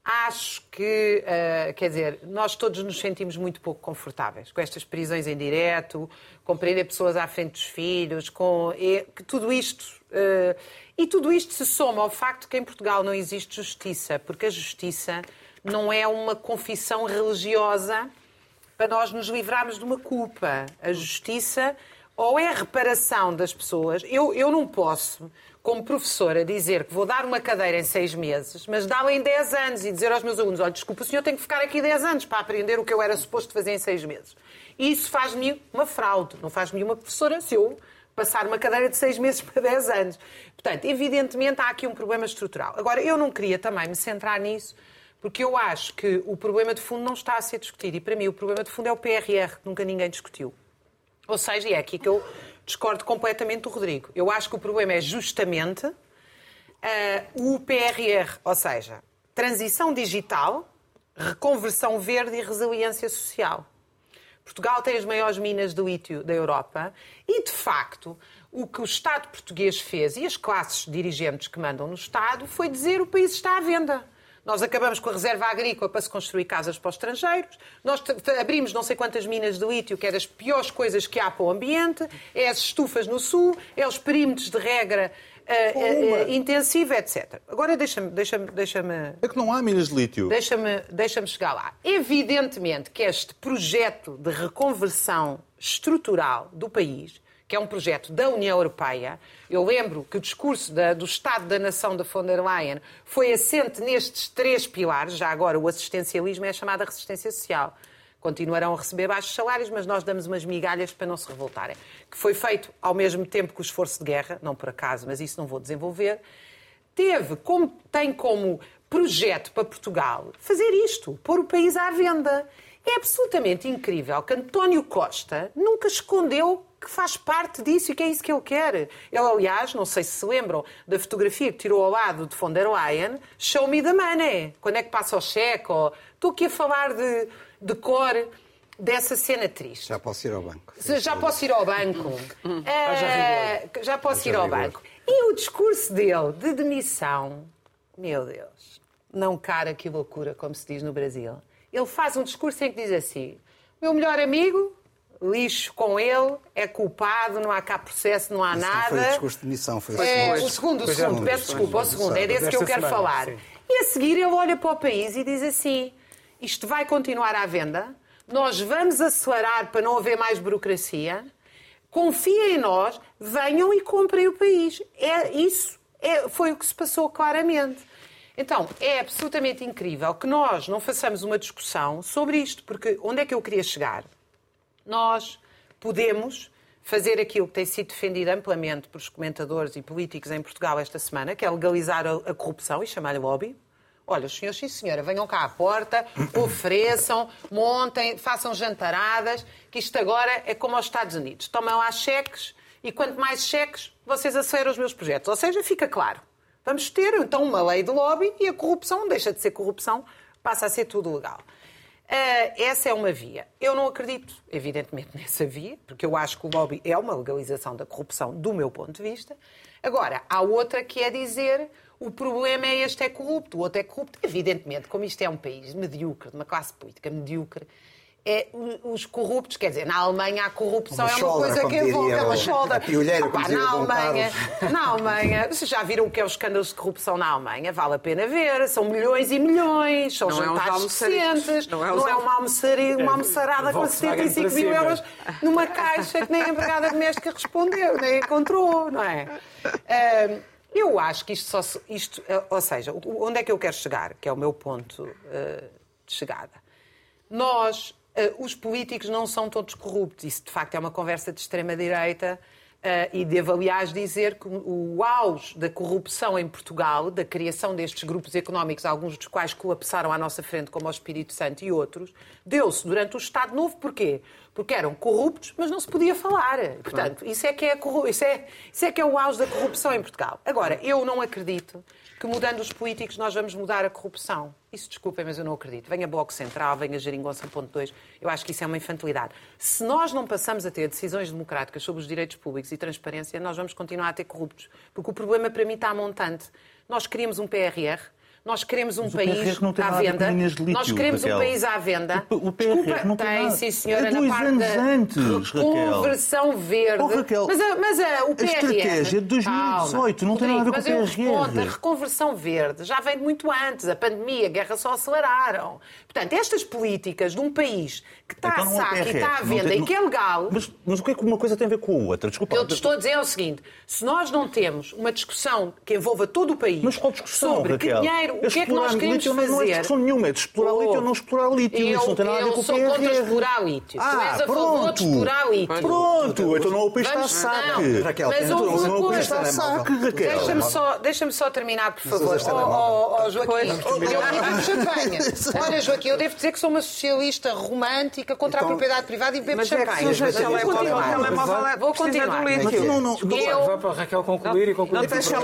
acho que, ah, quer dizer, nós todos nos sentimos muito pouco confortáveis com estas prisões em direto, com prender pessoas à frente dos filhos, com e, que tudo isto. ah, e tudo isto se soma ao facto que em Portugal não existe justiça, porque a justiça não é uma confissão religiosa para nós nos livrarmos de uma culpa. A justiça ou é a reparação das pessoas. Eu, eu não posso, como professora, dizer que vou dar uma cadeira em seis meses, mas dá-la em dez anos e dizer aos meus alunos: olha, desculpa, o senhor tem que ficar aqui dez anos para aprender o que eu era suposto fazer em seis meses. E isso faz-me uma fraude, não faz-me uma professora se eu passar uma cadeira de seis meses para dez anos. Portanto, evidentemente há aqui um problema estrutural. Agora, eu não queria também me centrar nisso, porque eu acho que o problema de fundo não está a ser discutido. E para mim o problema de fundo é o PRR, que nunca ninguém discutiu. Ou seja, e é aqui que eu discordo completamente do Rodrigo. Eu acho que o problema é justamente ah, o PRR, ou seja, transição digital, reconversão verde e resiliência social. Portugal tem as maiores minas de lítio da Europa e, de facto, o que o Estado português fez e as classes dirigentes que mandam no Estado foi dizer o país está à venda. Nós acabamos com a reserva agrícola para se construir casas para os estrangeiros. Nós abrimos não sei quantas minas de lítio, que é das piores coisas que há para o ambiente. É as estufas no sul, é os perímetros de regra ah, intensiva, etc. Agora deixa-me deixa deixa É que não há minas de lítio. Deixa-me deixa chegar lá. Evidentemente que este projeto de reconversão estrutural do país, que é um projeto da União Europeia, eu lembro que o discurso da- do Estado da Nação da von der Leyen foi assente nestes três pilares, já agora o assistencialismo é a chamada resistência social. Continuarão a receber baixos salários, mas nós damos umas migalhas para não se revoltarem. Que foi feito ao mesmo tempo que o esforço de guerra, não por acaso, mas isso não vou desenvolver teve como, tem como projeto para Portugal fazer isto, pôr o país à venda. É absolutamente incrível que António Costa nunca escondeu que faz parte disso e que é isso que ele quer. Ele, aliás, não sei se se lembram da fotografia que tirou ao lado de von der Leyen, show me the money. Quando é que passa o cheque? Ou... Estou aqui a falar de, de cor dessa cena triste. Já posso ir ao banco. Já posso ir ao banco. Eh, já posso ir ao banco. E o discurso dele de demissão, meu Deus, não cara que loucura, como se diz no Brasil. Ele faz um discurso em que diz assim: meu melhor amigo, lixo com ele, é culpado, não há cá processo, não há Isso nada. não foi o discurso de demissão, foi o É, discurso. o segundo, o segundo, peço desculpa, o segundo, é desse que eu quero semana, falar. sim. E a seguir ele olha para o país e diz assim: isto vai continuar à venda, nós vamos acelerar para não haver mais burocracia, confiem em nós, venham e comprem o país. É isso, é, foi o que se passou claramente. Então, é absolutamente incrível que nós não façamos uma discussão sobre isto, porque onde é que eu queria chegar? Nós podemos fazer aquilo que tem sido defendido amplamente pelos comentadores e políticos em Portugal esta semana, que é legalizar a, a corrupção e chamar-lhe lobby. Olha, os senhores, sim senhora, venham cá à porta, ofereçam, montem, façam jantaradas, que isto agora é como aos Estados Unidos. Tomam lá cheques e quanto mais cheques, vocês aceleram os meus projetos. Ou seja, fica claro. Vamos ter então uma lei de lobby e a corrupção deixa de ser corrupção, passa a ser tudo legal. Ah, essa é uma via. Eu não acredito, evidentemente, nessa via, porque eu acho que o lobby é uma legalização da corrupção, do meu ponto de vista. Agora, há outra que é dizer o problema é este é corrupto, o outro é corrupto. Evidentemente, como isto é um país medíocre, de uma classe política medíocre, é, os corruptos, quer dizer, na Alemanha a corrupção Uma é uma shoulder, coisa que envolve é uma o- shoulder. a piolheira, como Opa, dizia na Alemanha, na Alemanha, vocês já viram o que é os escândalos de corrupção na Alemanha? Vale a pena ver. São milhões e milhões, são Não é jantares decentes, Não não é é, uns uma, almoçaria, uma almoçarada com Volkswagen 75 para mil euros numa caixa que nem a empregada doméstica respondeu, nem encontrou, não é? Ahm, eu acho que isto só. se- Isto, eh, ou seja, onde é que eu quero chegar, que é o meu ponto eh, de chegada? Nós, eh, os políticos, não são todos corruptos. Isso, de facto, é uma conversa de extrema-direita. eh, e devo, aliás, dizer que o auge da corrupção em Portugal, da criação destes grupos económicos, alguns dos quais colapsaram à nossa frente, como o Espírito Santo e outros, deu-se durante o Estado Novo. Porquê? Porque eram corruptos, mas não se podia falar. Portanto, isso é que é, isso é, isso é que é o auge da corrupção em Portugal. Agora, eu não acredito que mudando os políticos nós vamos mudar a corrupção. Isso, desculpem, mas eu não acredito. Venha Bloco Central, venha Geringonça ponto 2. Eu acho que isso é uma infantilidade. Se nós não passamos a ter decisões democráticas sobre os direitos públicos e transparência, nós vamos continuar a ter corruptos. Porque o problema para mim está montante. Nós queríamos um PRR, nós queremos um Mas país tem à a venda. lítio, nós queremos Raquel. um país à venda. O- o PRR Desculpa, não tem nada. sim, senhora, É na dois parte anos da antes, conversão verde. Oh, Raquel, mas a, mas a, o PRR... estratégia de 2018 não tem nada a ver com o PRR. respondo, a reconversão verde já vem de muito antes. A pandemia, a guerra só aceleraram. Portanto, estas políticas de um país que está Então a é saco e PRR, está à venda tem- e que é legal... Mas, mas o que é que uma coisa tem a ver com a outra? Desculpa. Eu te estou a dizer é o seguinte: se nós não temos uma discussão que envolva todo o país Mas qual discussão, sobre Raquel? que dinheiro, o que é que nós queremos lítio não é- fazer. Não é discussão nenhuma, é de explorar Oh, lítio ou não explorar lítio. Eu, Isso não tem nada a ver eu com o sou contra PRR. explorar lítio. tu Ah, és a favor de pronto. explorar lítio. Pronto, então não é o país está a Vamos- saque. não. Raquel, Mas não é o país coisa. está a saque, Raquel. Deixa-me só, deixa só terminar, por favor. Oh, oh, oh, Joaquim, eu bebo champanhe. Olha, Joaquim, eu devo dizer que sou uma socialista romântica contra a Então- propriedade privada e bebo Mas é que champanhe. eu vou continuar. o telemóvel é- Vou precisa continuar. do lítio. Mas não, não, não, Eu- Vai para a Raquel concluir e concluir. não Não, sem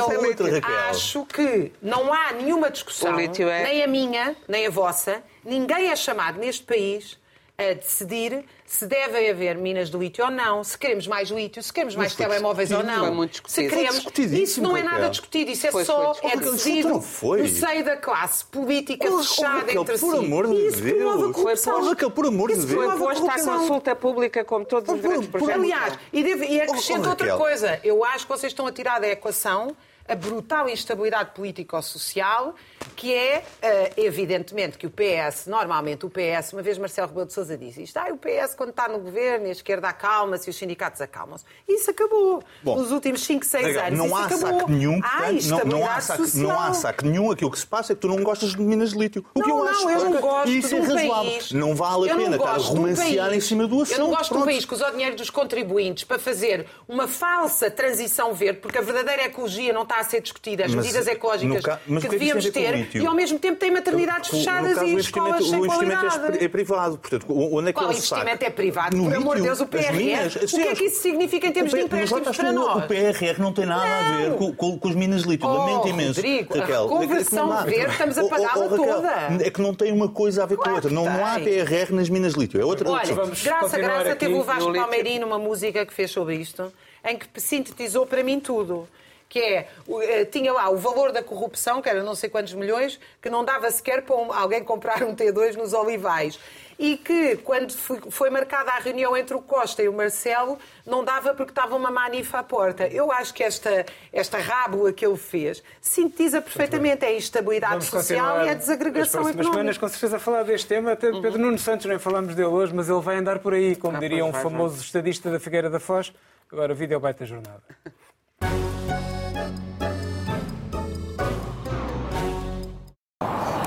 outra, lítio. Raquel. Acho que não há nenhuma discussão, é- nem a minha, nem a vossa, ninguém é chamado neste país a decidir se devem haver minas de lítio ou não, se queremos mais lítio, se queremos mais telemóveis ou discutido. não. Foi muito se queremos. Foi Isso não é nada discutido, isso é Foi, só foi é decidido Não foi. no seio da classe política Oh, fechada Raquel, entre por si. amor de isso promove a Deus. corrupção. Raquel, por amor de Deus. Foi promove a posto à consulta pública, como todos os Por- grandes por- projetos. Aliás, e, deve, e acrescento Oh, oh, outra coisa. Eu acho que vocês estão a tirar da equação a brutal instabilidade político-social, que é, eh, evidentemente, que o PS, normalmente o PS, uma vez Marcelo Rebelo de Sousa disse isto, ah, o PS quando está no governo a esquerda acalma-se e os sindicatos acalmam-se. Isso acabou. Bom, Nos últimos 5, 6 Raquel, anos não há acabou. saque nenhum, há portanto, não, não, há saque, social. não há saque nenhum. Aquilo que se passa é que tu não gostas de minas de lítio. O que Não, eu não, acho eu não que gosto isso é um razoável. país. Não vale a pena estar a romancear em cima do assunto. Eu não gosto de um Pronto. país que usa o dinheiro dos contribuintes para fazer uma falsa transição verde, porque a verdadeira ecologia não está a ser discutida, as Mas, medidas ecológicas ca- mas que é devíamos a ter, e ao mesmo tempo tem maternidades No fechadas caso, e escolas sem o investimento é, qualidade. é privado. Portanto, onde é que Qual o investimento saque? é privado? No Por amor de Deus, o PRR. minas. O que é que isso significa em termos de empréstimos para nós? O PRR não tem nada a ver com, com, com os minas de lítio. Oh, Lamento imenso. Rodrigo, a Raquel, que- é dá. verde, estamos a Oh, oh, pagá-la oh, toda. É que não tem uma coisa a ver com a outra. Não, há. PRR nas minas de lítio. É outra Olha, Graça Graça teve o Vasco. Palmeirinho numa música que fez sobre isto, em que sintetizou para mim tudo. Que é, eh, tinha lá o valor da corrupção, que era não sei quantos milhões, que não dava sequer para alguém comprar um T2 nos olivais e que, quando foi marcada a reunião entre o Costa e o Marcelo, não dava porque estava uma manifa à porta. Eu acho que esta, esta rábula que ele fez sintetiza perfeitamente a instabilidade Vamos social e a desagregação económica. semanas, com certeza, a falar deste tema. Até uhum. Pedro Nuno Santos, nem falamos dele hoje, mas ele vai andar por aí, como ah, diria um vai, famoso vai. estadista da Figueira da Foz. Agora, o vídeo é o baita jornada.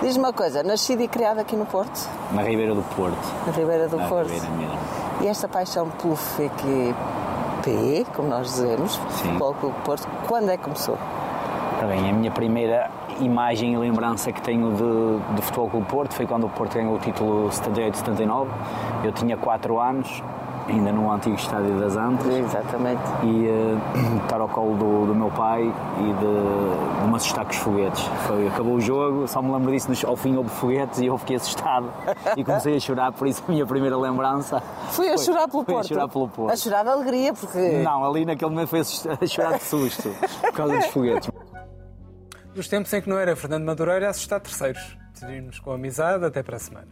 Diz-me uma coisa, nascido e criado aqui no Porto? Na Ribeira do Porto. Na Ribeira do Na Porto. Ribeira mesmo. E esta paixão pelo FQP, como nós dizemos, Sim. Futebol Clube Porto, quando é que começou? Tá bem, a minha primeira imagem e lembrança que tenho de, de Futebol Clube Porto foi quando o Porto ganhou o título 78-79. Eu tinha 4 anos ainda no antigo estádio das Antas. Exatamente. E uh, estar ao colo do, do meu pai e de, de me assustar com os foguetes. Foi, acabou o jogo, só me lembro disso, ao fim houve foguetes e eu fiquei assustado e comecei a chorar, por isso a minha primeira lembrança. Foi a chorar pelo foi Porto? a chorar pelo Porto. A chorar de alegria, porque. Não, ali naquele momento foi a chorar de susto por causa dos foguetes. Dos tempos em que não era Fernando Madureira a assustar terceiros. Decidimos com amizade, até para a semana.